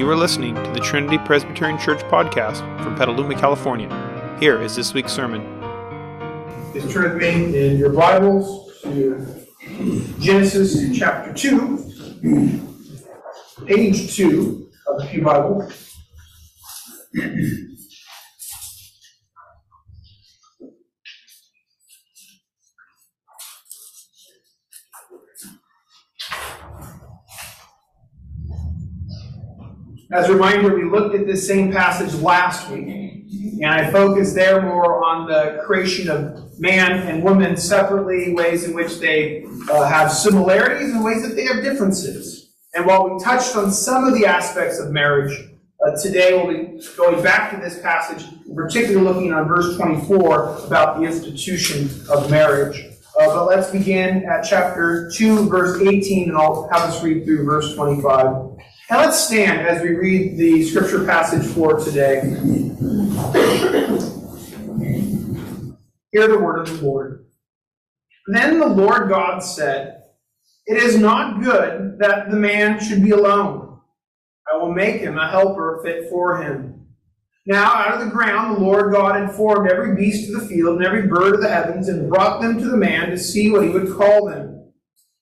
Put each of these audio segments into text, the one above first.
You are listening to the Trinity Presbyterian Church podcast from Petaluma, California. Here is this week's sermon. Please turn with me in your Bibles to Genesis chapter 2, page 2 of the Pew Bible. As a reminder, we looked at this same passage last week, and I focused there more on the creation of man and woman separately, ways in which they uh, have similarities and ways that they have differences. And while we touched on some of the aspects of marriage, uh, today we'll be going back to this passage, particularly looking on verse 24 about the institution of marriage. Uh, but let's begin at chapter 2, verse 18, and I'll have us read through verse 25. And let's stand as we read the scripture passage for today. Hear the word of the Lord. Then the Lord God said, It is not good that the man should be alone. I will make him a helper fit for him. Now out of the ground the Lord God had formed every beast of the field and every bird of the heavens and brought them to the man to see what he would call them.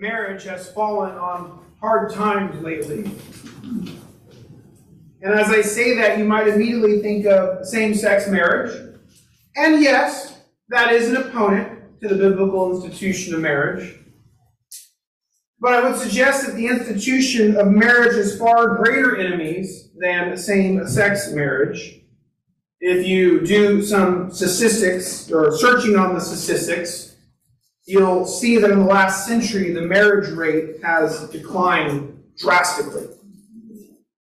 Marriage has fallen on hard times lately. And as I say that, you might immediately think of same sex marriage. And yes, that is an opponent to the biblical institution of marriage. But I would suggest that the institution of marriage has far greater enemies than same sex marriage. If you do some statistics or searching on the statistics, you'll see that in the last century, the marriage rate has declined drastically.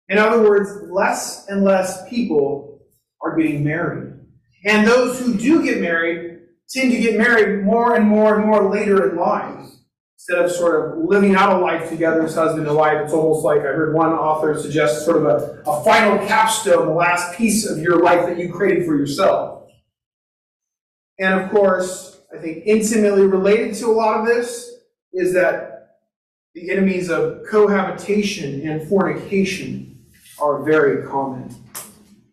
In other words, less and less people are getting married. And those who do get married tend to get married more and more and more later in life. Instead of sort of living out a life together as husband and wife, it's almost like I heard one author suggest sort of a, a final capstone, the last piece of your life that you created for yourself. And of course, I think intimately related to a lot of this is that the enemies of cohabitation and fornication are very common.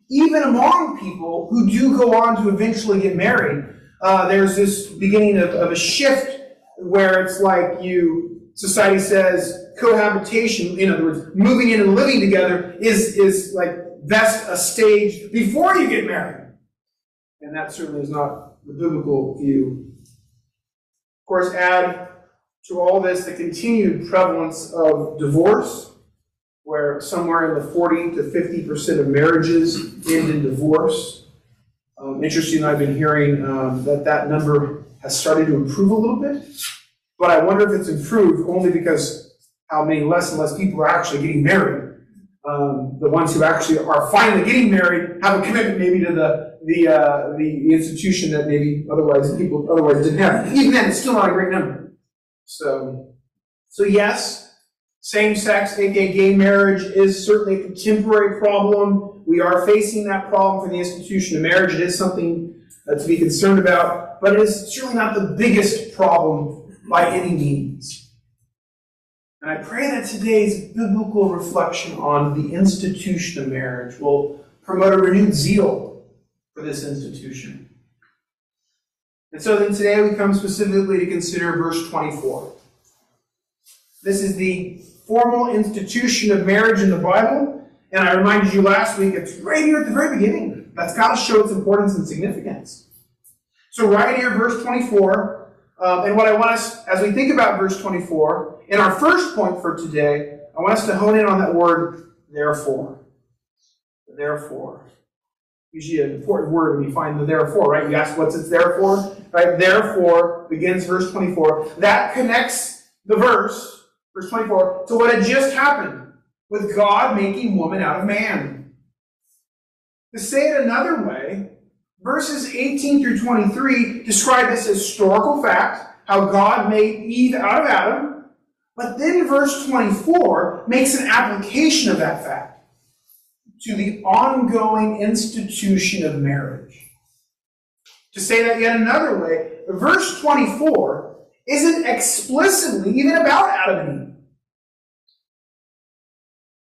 Even among people who do go on to eventually get married, uh, there's this beginning of, of a shift where it's like you, society says cohabitation, in other words, moving in and living together is, is like that's a stage before you get married. And that certainly is not the biblical view of course, add to all this the continued prevalence of divorce, where somewhere in the 40 to 50% of marriages end in divorce. Um, interesting, I've been hearing um, that that number has started to improve a little bit, but I wonder if it's improved only because how many less and less people are actually getting married. Um, the ones who actually are finally getting married have a commitment maybe to the the, uh, the, institution that maybe otherwise people otherwise didn't have. Even then, it's still not a great number. So, so yes, same-sex, aka gay marriage, is certainly a contemporary problem. We are facing that problem for the institution of marriage. It is something uh, to be concerned about, but it is certainly not the biggest problem by any means. And I pray that today's biblical reflection on the institution of marriage will promote a renewed zeal for this institution. And so then today we come specifically to consider verse 24. This is the formal institution of marriage in the Bible, and I reminded you last week, it's right here at the very beginning. That's got to show its importance and significance. So, right here, verse 24, um, and what I want us, as we think about verse 24, in our first point for today, I want us to hone in on that word, therefore. Therefore. Usually an important word when you find the therefore, right? You ask what's it there for? Right? Therefore begins verse 24. That connects the verse, verse 24, to what had just happened with God making woman out of man. To say it another way, verses 18 through 23 describe this historical fact, how God made Eve out of Adam, but then verse 24 makes an application of that fact to the ongoing institution of marriage. To say that yet another way, verse 24 isn't explicitly even about Adam and Eve.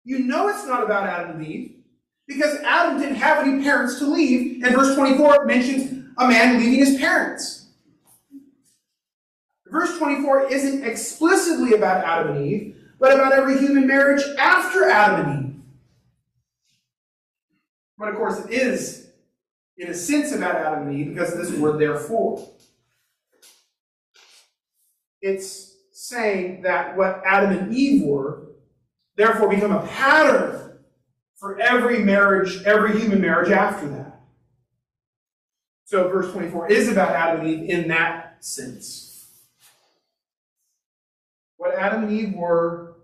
You know it's not about Adam and Eve because Adam didn't have any parents to leave, and verse 24 mentions a man leaving his parents. Verse 24 isn't explicitly about Adam and Eve, but about every human marriage after Adam and Eve. But of course, it is, in a sense, about Adam and Eve because of this word therefore. It's saying that what Adam and Eve were, therefore, become a pattern for every marriage, every human marriage after that. So, verse 24 is about Adam and Eve in that sense. What Adam and Eve were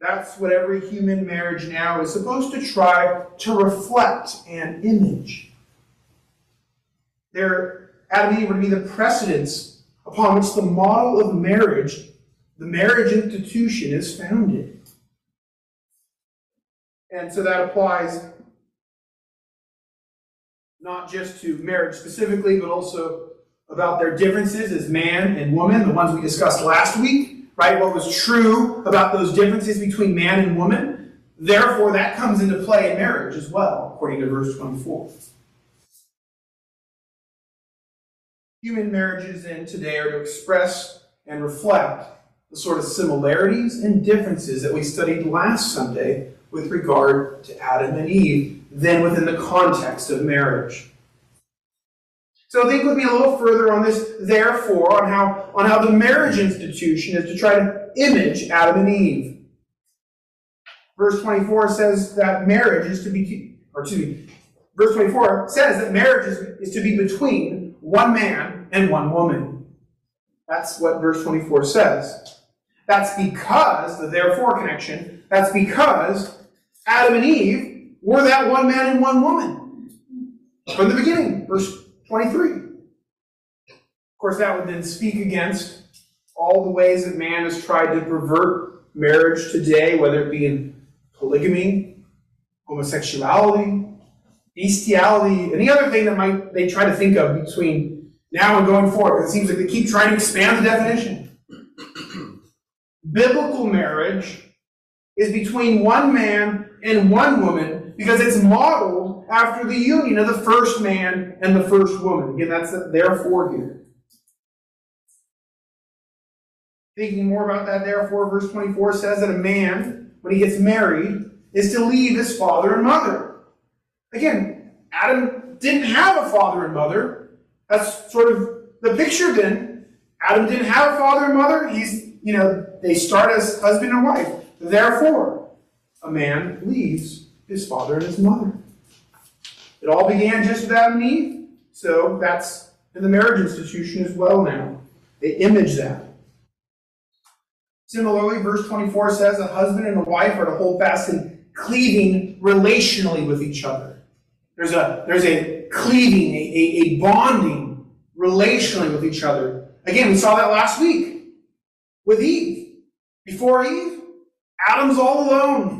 that's what every human marriage now is supposed to try to reflect and image. There, Adam and Eve would be the precedents upon which the model of marriage, the marriage institution, is founded. And so that applies not just to marriage specifically, but also about their differences as man and woman, the ones we discussed last week right? What was true about those differences between man and woman. Therefore, that comes into play in marriage as well, according to verse 24. Human marriages in today are to express and reflect the sort of similarities and differences that we studied last Sunday with regard to Adam and Eve, then within the context of marriage. So think with me a little further on this, therefore, on how, on how the marriage institution is to try to image Adam and Eve. Verse 24 says that marriage is to be, or me, verse 24 says that marriage is, is to be between one man and one woman. That's what verse 24 says. That's because, the therefore connection, that's because Adam and Eve were that one man and one woman. From the beginning, verse 23. Of course, that would then speak against all the ways that man has tried to pervert marriage today, whether it be in polygamy, homosexuality, bestiality, any other thing that might they try to think of between now and going forward. It seems like they keep trying to expand the definition. Biblical marriage is between one man and one woman because it's modeled after the union of the first man and the first woman. Again, that's the therefore here. Thinking more about that, therefore, verse 24 says that a man, when he gets married, is to leave his father and mother. Again, Adam didn't have a father and mother. That's sort of the picture then. Adam didn't have a father and mother. He's, you know, they start as husband and wife. Therefore, a man leaves his father and his mother. It all began just with Adam and Eve, so that's in the marriage institution as well now. They image that. Similarly, verse 24 says a husband and a wife are to hold fast in cleaving relationally with each other. There's a, there's a cleaving, a, a, a bonding relationally with each other. Again, we saw that last week with Eve. Before Eve, Adam's all alone.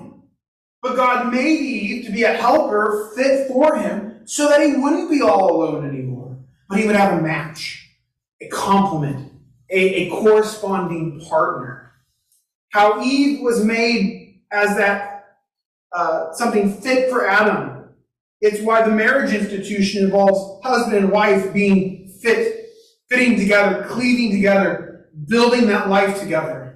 But God made Eve to be a helper fit for him so that he wouldn't be all alone anymore, but he would have a match, a complement, a, a corresponding partner. How Eve was made as that uh, something fit for Adam. It's why the marriage institution involves husband and wife being fit fitting together, cleaving together, building that life together.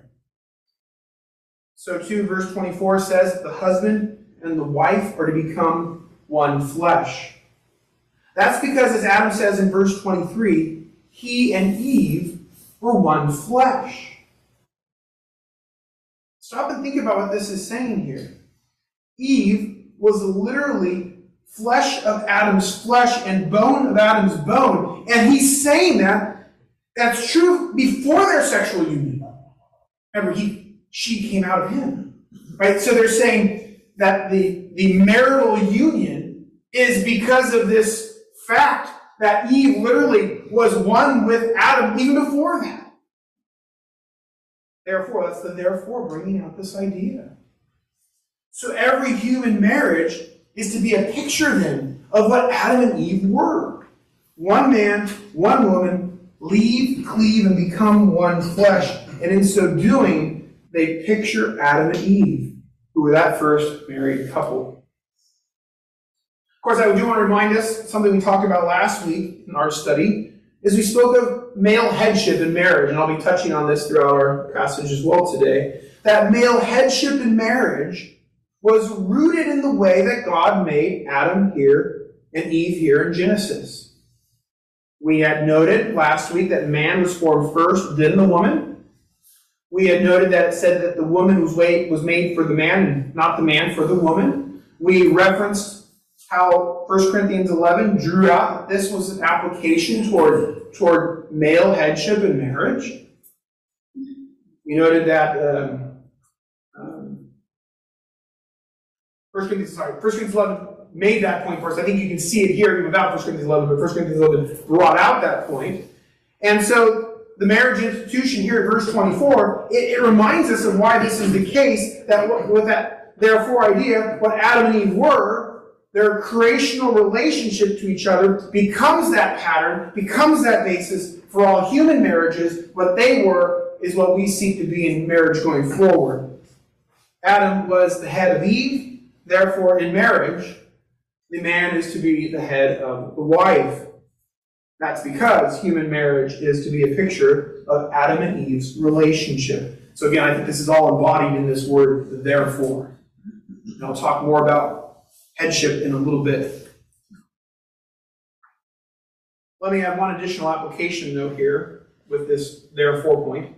So, too, verse 24 says the husband and the wife are to become one flesh. That's because, as Adam says in verse 23, he and Eve were one flesh. Stop and think about what this is saying here. Eve was literally flesh of Adam's flesh and bone of Adam's bone. And he's saying that that's true before their sexual union. Remember, he, she came out of him. Right? So they're saying that the, the marital union is because of this fact that Eve literally was one with Adam even before that. Therefore, that's the therefore bringing out this idea. So every human marriage is to be a picture then of what Adam and Eve were. One man, one woman, leave, cleave, and become one flesh. And in so doing, they picture Adam and Eve, who were that first married couple. Of course, I do want to remind us something we talked about last week in our study, is we spoke of male headship in marriage, and I'll be touching on this throughout our passage as well today. That male headship in marriage was rooted in the way that God made Adam here and Eve here in Genesis. We had noted last week that man was formed first, then the woman. We had noted that it said that the woman was made for the man and not the man for the woman. We referenced how 1 Corinthians 11 drew out that this was an application toward, toward male headship in marriage. We noted that um, um, 1 Corinthians, sorry, 1 Corinthians 11 made that point for us. I think you can see it here without 1 Corinthians 11, but 1 Corinthians 11 brought out that point. And so the marriage institution here at verse 24, it, it reminds us of why this is the case, that with that therefore idea, what Adam and Eve were, their creational relationship to each other becomes that pattern, becomes that basis for all human marriages. What they were is what we seek to be in marriage going forward. Adam was the head of Eve, therefore, in marriage, the man is to be the head of the wife. That's because human marriage is to be a picture of Adam and Eve's relationship. So, again, I think this is all embodied in this word, therefore. And I'll talk more about headship in a little bit. Let me add one additional application note here with this therefore point.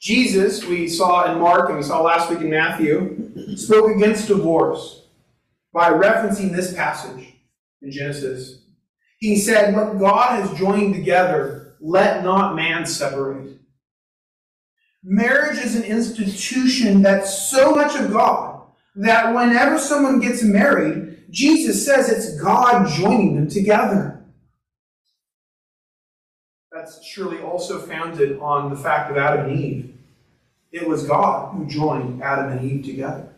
Jesus, we saw in Mark and we saw last week in Matthew, spoke against divorce by referencing this passage in Genesis. He said, What God has joined together, let not man separate. Marriage is an institution that's so much of God that whenever someone gets married, Jesus says it's God joining them together. That's surely also founded on the fact of Adam and Eve. It was God who joined Adam and Eve together.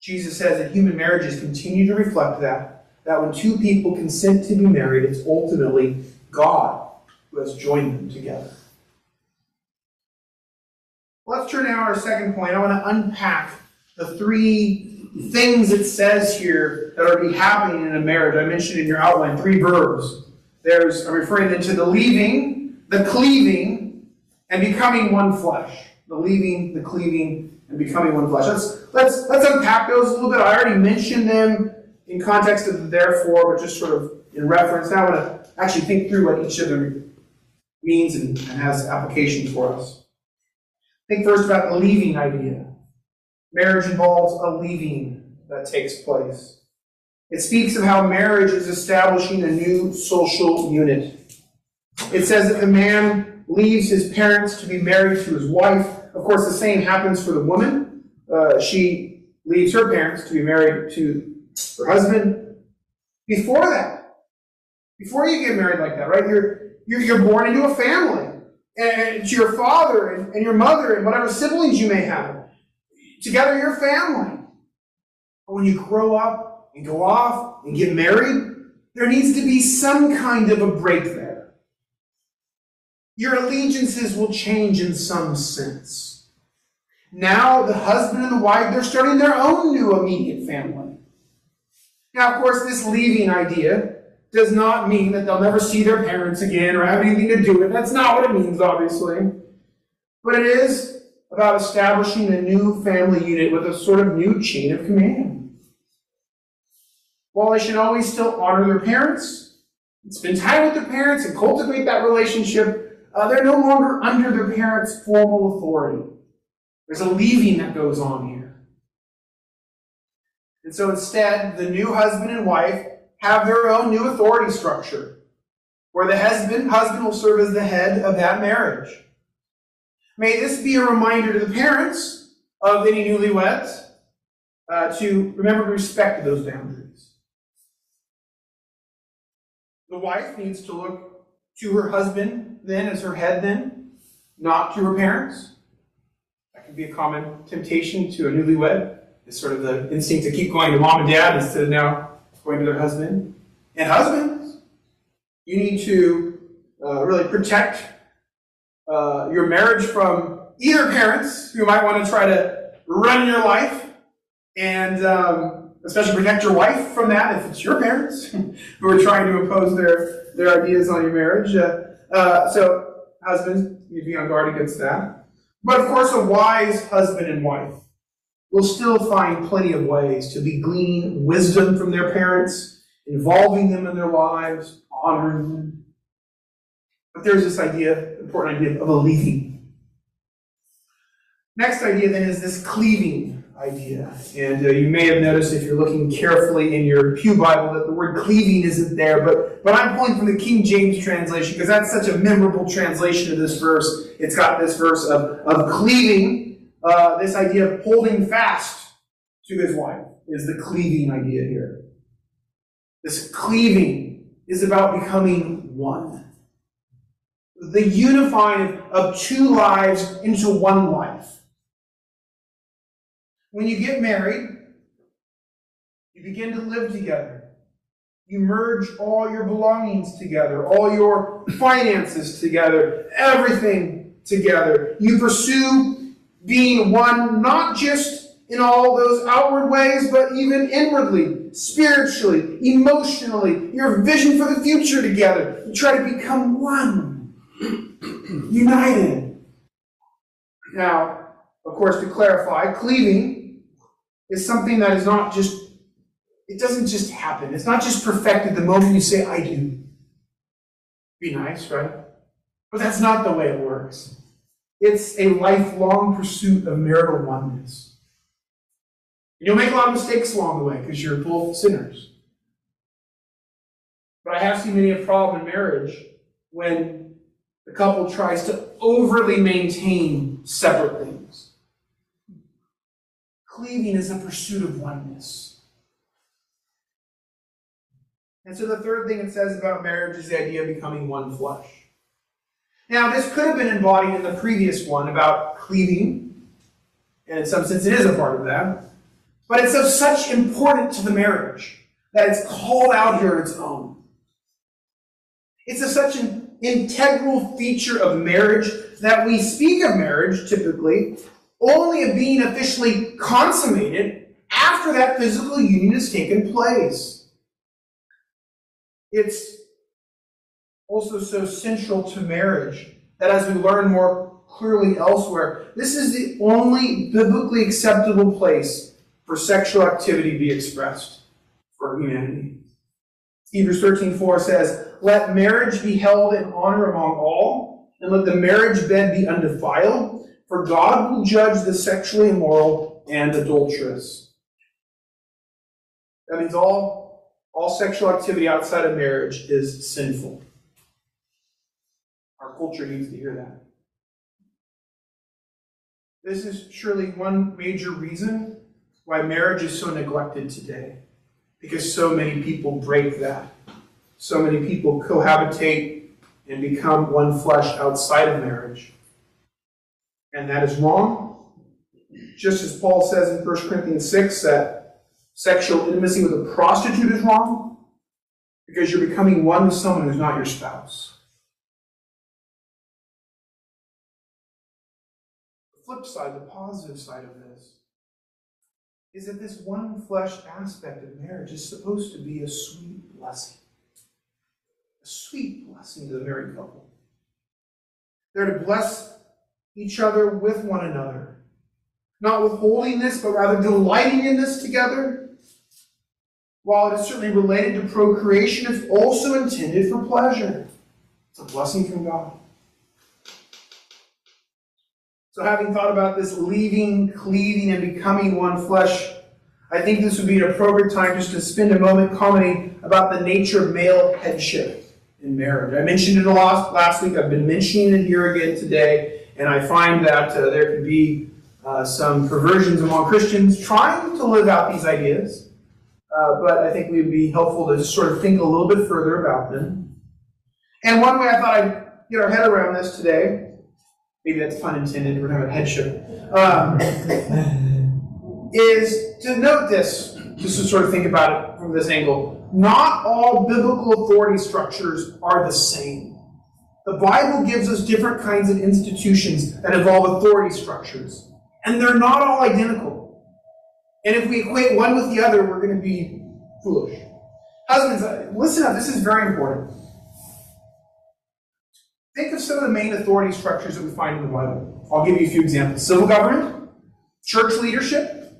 Jesus says that human marriages continue to reflect that, that when two people consent to be married, it's ultimately God who has joined them together. Let's turn now to our second point. I want to unpack the three things it says here that are be happening in a marriage. I mentioned in your outline three verbs. There's I'm referring then to the leaving, the cleaving, and becoming one flesh. The leaving, the cleaving, and becoming one flesh. Let's let's let's unpack those a little bit. I already mentioned them in context of the therefore, but just sort of in reference. Now I want to actually think through what each of them means and, and has applications for us. Think first about the leaving idea. Marriage involves a leaving that takes place. It speaks of how marriage is establishing a new social unit. It says that the man leaves his parents to be married to his wife. Of course, the same happens for the woman. Uh, she leaves her parents to be married to her husband. Before that, before you get married like that, right? You're you're, you're born into a family and to your father and, and your mother and whatever siblings you may have. Together, your family. But when you grow up and go off and get married, there needs to be some kind of a break there. Your allegiances will change in some sense. Now, the husband and the wife, they're starting their own new immediate family. Now, of course, this leaving idea does not mean that they'll never see their parents again or have anything to do with it. That's not what it means, obviously. But it is about establishing a new family unit with a sort of new chain of command. While they should always still honor their parents, spend time with their parents, and cultivate that relationship, uh, they're no longer under their parents' formal authority. There's a leaving that goes on here. And so instead, the new husband and wife have their own new authority structure, where the husband, husband will serve as the head of that marriage. May this be a reminder to the parents of any newlyweds uh, to remember to respect those boundaries. The wife needs to look to her husband then as her head then, not to her parents. That can be a common temptation to a newlywed. It's sort of the instinct to keep going to mom and dad instead of now going to their husband. And husbands, you need to uh, really protect uh, your marriage from either parents who might want to try to run your life, and um, especially protect your wife from that if it's your parents who are trying to impose their, their ideas on your marriage. Uh, uh so, husbands, you need to be on guard against that. But of course, a wise husband and wife will still find plenty of ways to be gleaning wisdom from their parents, involving them in their lives, honoring them. But there's this idea, important idea of a leaving. Next idea then is this cleaving idea. And uh, you may have noticed if you're looking carefully in your Pew Bible that the word cleaving isn't there, but, but I'm pulling from the King James translation because that's such a memorable translation of this verse. It's got this verse of, of cleaving uh, this idea of holding fast to his wife is the cleaving idea here. This cleaving is about becoming one. The unifying of two lives into one life. When you get married, you begin to live together. You merge all your belongings together, all your finances together, everything together. You pursue being one not just in all those outward ways, but even inwardly, spiritually, emotionally, your vision for the future together. You try to become one, united. Now, of course, to clarify, cleaving is something that is not just, it doesn't just happen. It's not just perfected the moment you say, I do. Be nice, right? But that's not the way it works. It's a lifelong pursuit of marital oneness. You'll make a lot of mistakes along the way because you're both sinners. But I have seen many a problem in marriage when the couple tries to overly maintain separate things. Cleaving is a pursuit of oneness. And so the third thing it says about marriage is the idea of becoming one flesh. Now, this could have been embodied in the previous one about cleaving, and in some sense it is a part of that. But it's of such importance to the marriage that it's called out here on its own. It's such an integral feature of marriage that we speak of marriage typically only of being officially consummated after that physical union has taken place. It's also so central to marriage that as we learn more clearly elsewhere, this is the only biblically acceptable place for sexual activity to be expressed for humanity. Hebrews 13:4 says, "Let marriage be held in honor among all, and let the marriage bed be undefiled, for God will judge the sexually immoral and adulterous." That means all, all sexual activity outside of marriage is sinful culture needs to hear that. This is surely one major reason why marriage is so neglected today. Because so many people break that. So many people cohabitate and become one flesh outside of marriage. And that is wrong. Just as Paul says in 1 Corinthians 6 that sexual intimacy with a prostitute is wrong, because you're becoming one with someone who's not your spouse. Flip side, the positive side of this, is that this one flesh aspect of marriage is supposed to be a sweet blessing. A sweet blessing to the married couple. They're to bless each other with one another, not withholding this, but rather delighting in this together. While it is certainly related to procreation, it's also intended for pleasure. It's a blessing from God. So, having thought about this leaving, cleaving, and becoming one flesh, I think this would be an appropriate time just to spend a moment commenting about the nature of male headship in marriage. I mentioned it a lot last week. I've been mentioning it here again today, and I find that uh, there can be uh, some perversions among Christians trying to live out these ideas. Uh, but I think it would be helpful to just sort of think a little bit further about them. And one way I thought I'd get our head around this today, maybe that's pun intended, we're talking about headship, um, is to note this, just to sort of think about it from this angle. Not all biblical authority structures are the same. The Bible gives us different kinds of institutions that involve authority structures, and they're not all identical. And if we equate one with the other, we're going to be foolish. Husbands, uh, listen up, this is very important. Think of some of the main authority structures that we find in the Bible. I'll give you a few examples civil government, church leadership,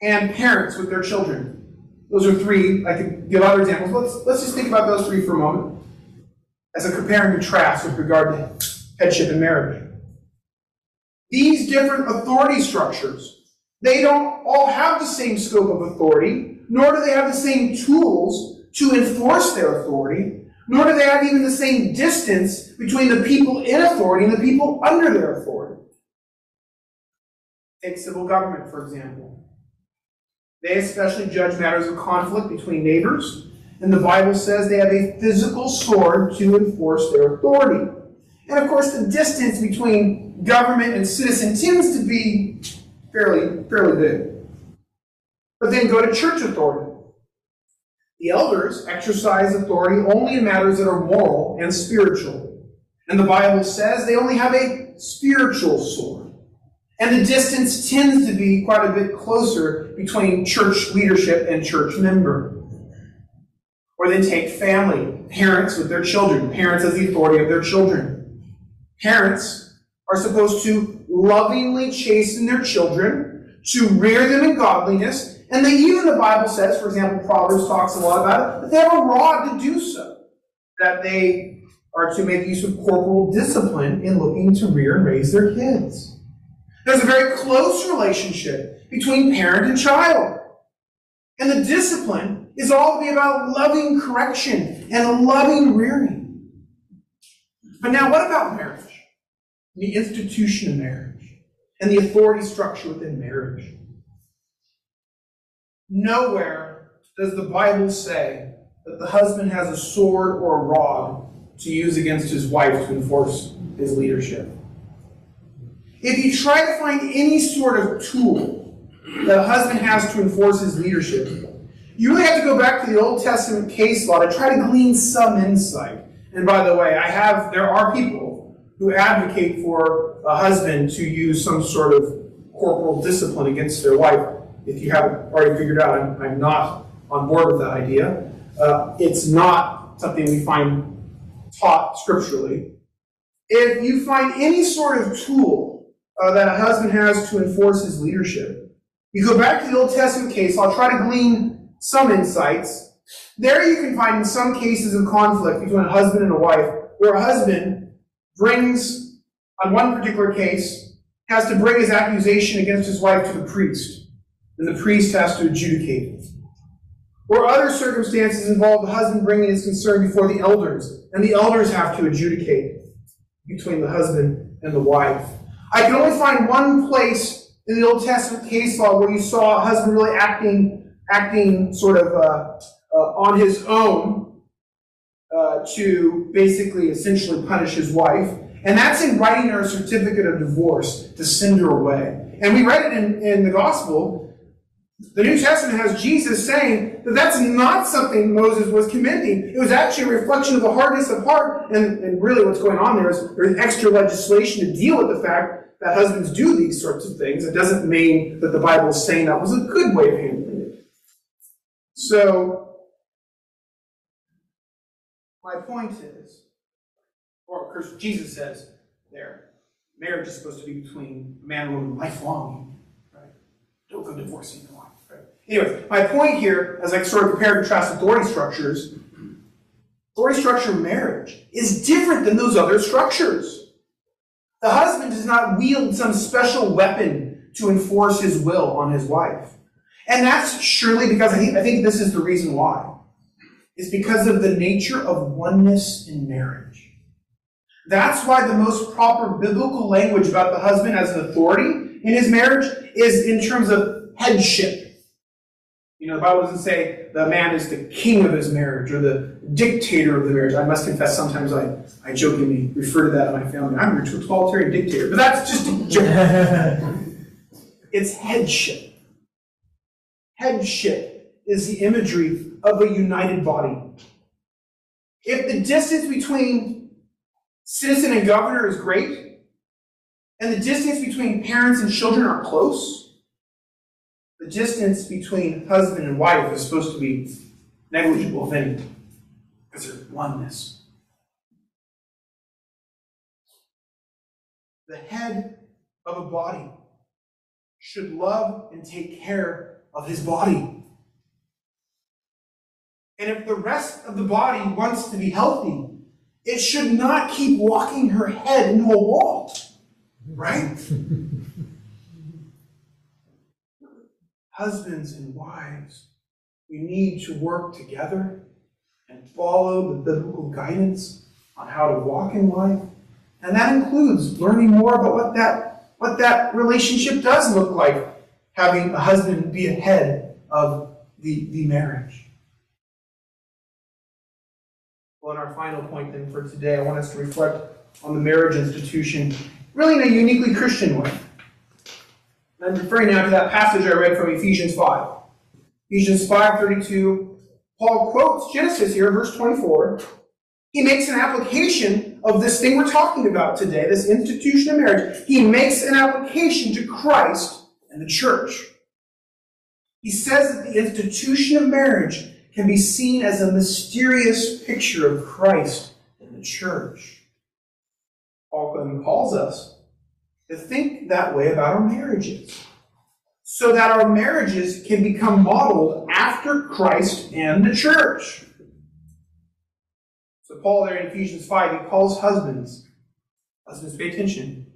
and parents with their children. Those are three. I could give other examples. Let's, let's just think about those three for a moment as a compare and contrast with regard to headship and marriage. These different authority structures they don't all have the same scope of authority, nor do they have the same tools to enforce their authority, nor do they have even the same distance between the people in authority and the people under their authority. Take civil government, for example. They especially judge matters of conflict between neighbors, and the Bible says they have a physical sword to enforce their authority. And of course, the distance between government and citizen tends to be fairly, fairly big. But then go to church authority. The elders exercise authority only in matters that are moral and spiritual. And the Bible says they only have a spiritual sword. And the distance tends to be quite a bit closer between church leadership and church member. Or then take family, parents with their children, parents as the authority of their children. Parents are supposed to lovingly chasten their children, to rear them in godliness, and they even the Bible says, for example, Proverbs talks a lot about it, that they have a rod to do so. That they are to make use of corporal discipline in looking to rear and raise their kids. There's a very close relationship between parent and child. And the discipline is all to be about loving correction and loving rearing. But now, what about marriage? the institution of marriage, and the authority structure within marriage. Nowhere does the Bible say that the husband has a sword or a rod to use against his wife to enforce his leadership. If you try to find any sort of tool that a husband has to enforce his leadership, you really have to go back to the Old Testament case law to try to glean some insight. And by the way, I have there are people who advocate for a husband to use some sort of corporal discipline against their wife. If you haven't already figured out, I'm, I'm not on board with that idea. Uh, it's not something we find taught scripturally. If you find any sort of tool uh, that a husband has to enforce his leadership, you go back to the Old Testament case. I'll try to glean some insights. There you can find in some cases of conflict between a husband and a wife, where a husband brings, on one particular case, has to bring his accusation against his wife to the priest, and the priest has to adjudicate it. Or other circumstances involve the husband bringing his concern before the elders, and the elders have to adjudicate between the husband and the wife. I can only find one place in the Old Testament case law where you saw a husband really acting, acting sort of uh, uh, on his own uh, to basically essentially punish his wife. And that's in writing her a certificate of divorce to send her away. And we read it in, in the gospel. The New Testament has Jesus saying that that's not something Moses was commending. It was actually a reflection of the hardness of heart. And, and really, what's going on there is there's extra legislation to deal with the fact that husbands do these sorts of things. It doesn't mean that the Bible is saying that was a good way of handling it. So, My point is, or of course Jesus says there, marriage is supposed to be between a man and woman lifelong, right? Don't go divorcing your wife, right? Anyway, my point here, as I sort of compare and contrast authority structures, authority structure marriage is different than those other structures. The husband does not wield some special weapon to enforce his will on his wife. And that's surely because I think, I think this is the reason why. It's because of the nature of oneness in marriage. That's why the most proper biblical language about the husband as an authority in his marriage is in terms of headship. You know, the Bible doesn't say the man is the king of his marriage or the dictator of the marriage. I must confess, sometimes I, I jokingly refer to that in my family. I'm a totalitarian dictator, but that's just a joke. it's headship. Headship is the imagery of a united body. If the distance between citizen and governor is great, and the distance between parents and children are close, the distance between husband and wife is supposed to be negligible, if any, because there's oneness. The head of a body should love and take care of his body. And if the rest of the body wants to be healthy, it should not keep walking her head into a wall. Right? Husbands and wives, we need to work together and follow the biblical guidance on how to walk in life. And that includes learning more about what that, what that relationship does look like, having a husband be ahead of the, the marriage. Well, in our final point then for today, I want us to reflect on the marriage institution really in a uniquely Christian way. I'm referring now to that passage I read from Ephesians 5. Ephesians 5:32, Paul quotes Genesis here, verse 24. He makes an application of this thing we're talking about today, this institution of marriage. He makes an application to Christ and the church. He says that the institution of marriage can be seen as a mysterious picture of Christ and the church. Paul calls us to think that way about our marriages, so that our marriages can become modeled after Christ and the church. So, Paul, there in Ephesians 5, he calls husbands, husbands, pay attention,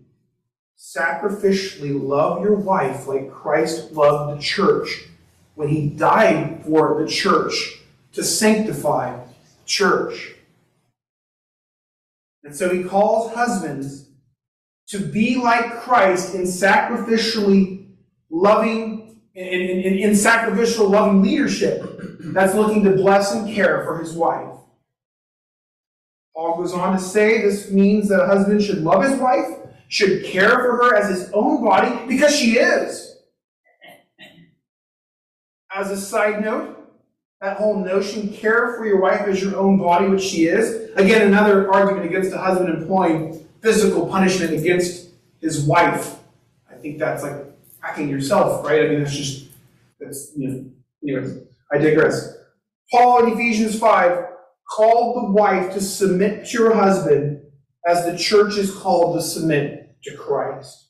sacrificially love your wife like Christ loved the church when he died for the church to sanctify the church. And so he calls husbands to be like Christ in sacrificially loving, in, in, in, sacrificial loving leadership that's looking to bless and care for his wife. Paul goes on to say this means that a husband should love his wife, should care for her as his own body, because she is. As a side note, that whole notion, care for your wife as your own body, which she is. Again, another argument against a husband employing physical punishment against his wife. I think that's like hacking yourself, right? I mean, that's just, that's, you know, anyways, I digress. Paul in Ephesians 5 called the wife to submit to her husband as the church is called to submit to Christ.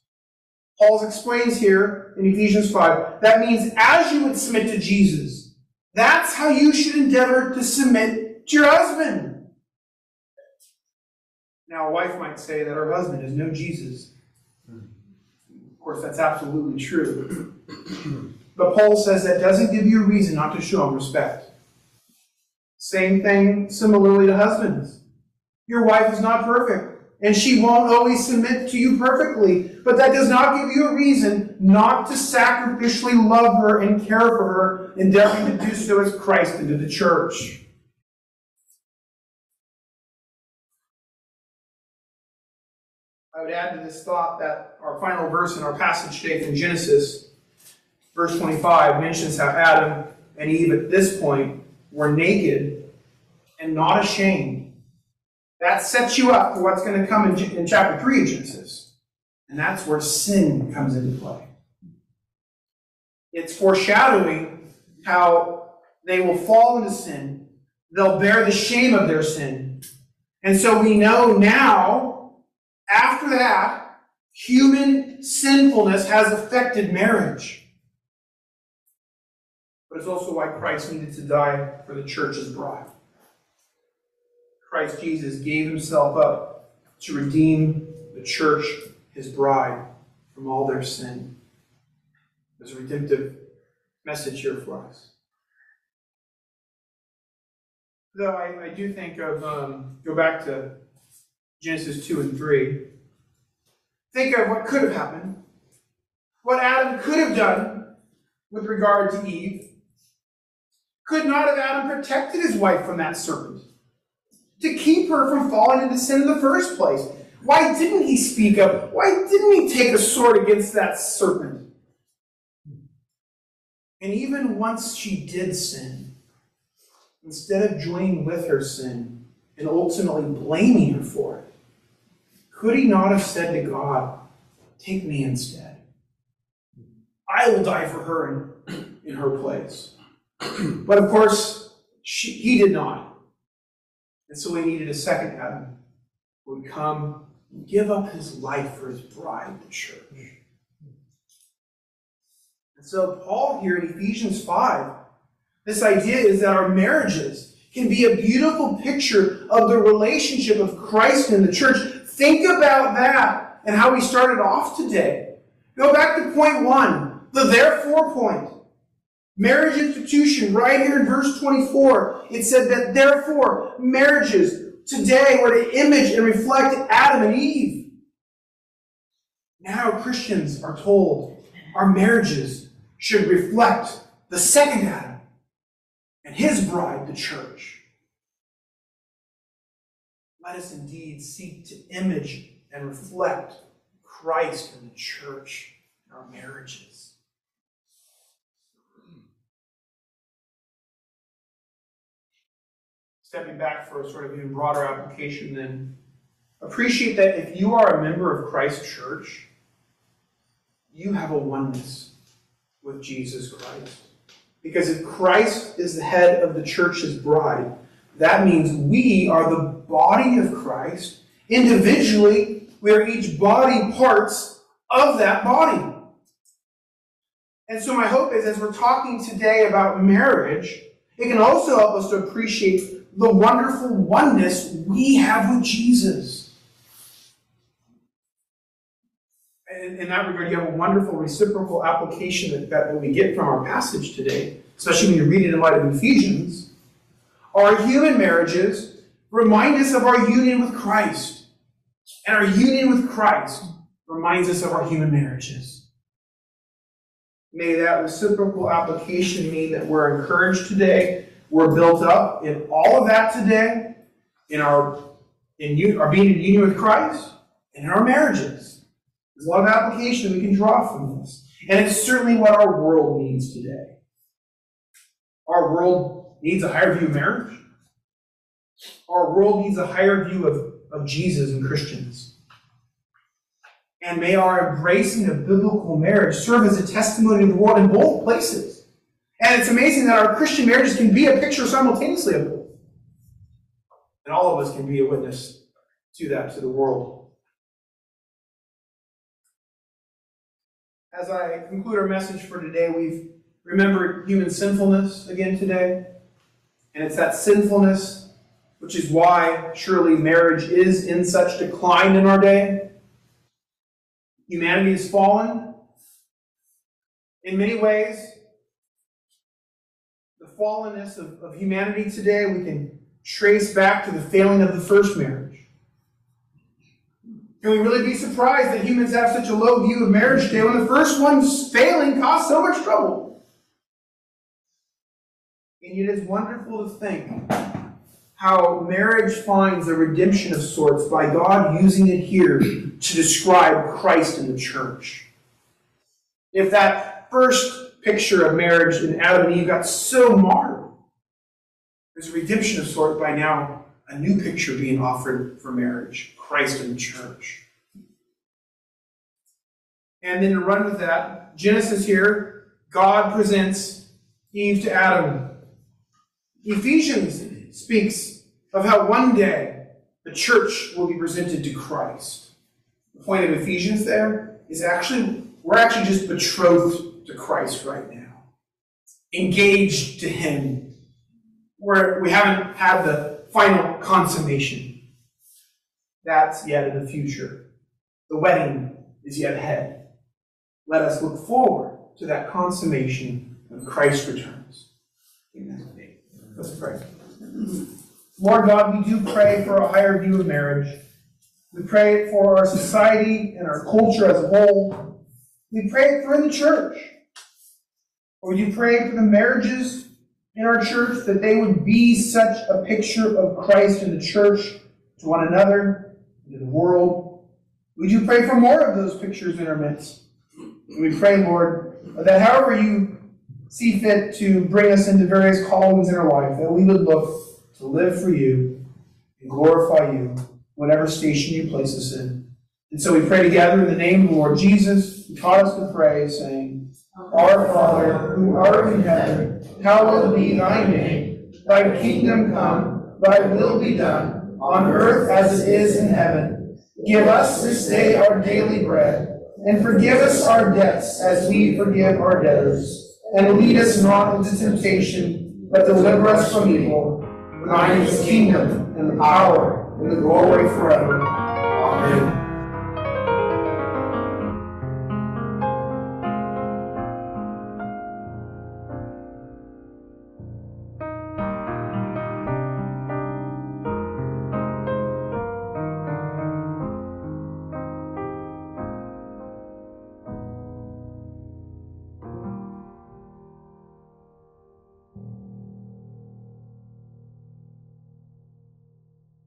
Paul explains here in Ephesians 5 that means as you would submit to Jesus, that's how you should endeavor to submit to your husband. Now, a wife might say that her husband is no Jesus. Of course, that's absolutely true. But Paul says that doesn't give you a reason not to show him respect. Same thing similarly to husbands. Your wife is not perfect and she won't always submit to you perfectly. But that does not give you a reason not to sacrificially love her and care for her, endeavoring to do so as Christ into the church. I would add to this thought that our final verse in our passage today from Genesis, verse 25, mentions how Adam and Eve at this point were naked and not ashamed that sets you up for what's going to come in, in chapter 3 of Genesis. And that's where sin comes into play. It's foreshadowing how they will fall into sin, they'll bear the shame of their sin, And so we know now, after that, human sinfulness has affected marriage. But it's also why Christ needed to die for the church's bride. Christ Jesus gave himself up to redeem the church, his bride, from all their sin. There's a redemptive message here for us. Though I, I do think of, um, go back to Genesis 2 and 3. Think of what could have happened, what Adam could have done with regard to Eve. Could not have Adam protected his wife from that serpent? To keep her from falling into sin in the first place? Why didn't he speak up? Why didn't he take a sword against that serpent? And even once she did sin, instead of joining with her sin and ultimately blaming her for it, could he not have said to God, Take me instead? I will die for her in, in her place. but of course, she, he did not. And so he needed a second Adam who would come and give up his life for his bride, the church. And so, Paul here in Ephesians 5, this idea is that our marriages can be a beautiful picture of the relationship of Christ and the church. Think about that and how we started off today. Go back to point one, the therefore point. Marriage institution, right here in verse 24, it said that therefore marriages today were to image and reflect Adam and Eve. Now Christians are told our marriages should reflect the second Adam and his bride, the church. Let us indeed seek to image and reflect Christ and the church in our marriages. Stepping back for a sort of even broader application, then appreciate that if you are a member of Christ's church, you have a oneness with Jesus Christ. Because if Christ is the head of the church's bride, that means we are the body of Christ. Individually, we are each body parts of that body. And so, my hope is as we're talking today about marriage, it can also help us to appreciate the wonderful oneness we have with Jesus. in, in that regard, you have a wonderful reciprocal application that, that we get from our passage today, especially when you read it in light of Ephesians. Our human marriages remind us of our union with Christ. And our union with Christ reminds us of our human marriages. May that reciprocal application mean that we're encouraged today, we're built up in all of that today, in our in our being in union with Christ, and in our marriages. There's a lot of application we can draw from this. And it's certainly what our world needs today. Our world needs a higher view of marriage. Our world needs a higher view of, of Jesus and Christians. And may our embracing of biblical marriage serve as a testimony to the world in both places. And it's amazing that our Christian marriages can be a picture simultaneously of both. And all of us can be a witness to that to the world. as I conclude our message for today, we've remembered human sinfulness again today. And it's that sinfulness which is why surely marriage is in such decline in our day. Humanity has fallen. In many ways, the fallenness of, of humanity today we can trace back to the failing of the first marriage. Can we really be surprised that humans have such a low view of marriage today when the first one's failing caused so much trouble? And yet it's wonderful to think how marriage finds a redemption of sorts by God using it here to describe Christ in the church. If that first picture of marriage in Adam and Eve got so marred, there's a redemption of sorts by now, a new picture being offered for marriage. Christ in the church. And then to run with that, Genesis here, God presents Eve to Adam. Ephesians speaks of how one day the church will be presented to Christ. The point of Ephesians there is actually, we're actually just betrothed to Christ right now, engaged to Him. Where we haven't had the final consummation. That's yet in the future. The wedding is yet ahead. Let us look forward to that consummation when Christ returns. Amen. Let's pray. Lord God, we do pray for a higher view of marriage. We pray it for our society and our culture as a whole. We pray it for the church. Or you pray for the marriages in our church that they would be such a picture of Christ in the church to one another, to the world. We do pray for more of those pictures in our midst. And we pray, Lord, that however you see fit to bring us into various callings in our life, that we would look to live for you and glorify you, whatever station you place us in. And so we pray together in the name of the Lord Jesus, who taught us to pray, saying, Our Father, who art in heaven, hallowed be thy name. Thy kingdom come, thy will be done, on earth as it is in heaven. Give us this day our daily bread, and forgive us our debts as we forgive our debtors. And lead us not into temptation, but deliver us from evil. For thine is kingdom, and the power, and the glory forever. Amen.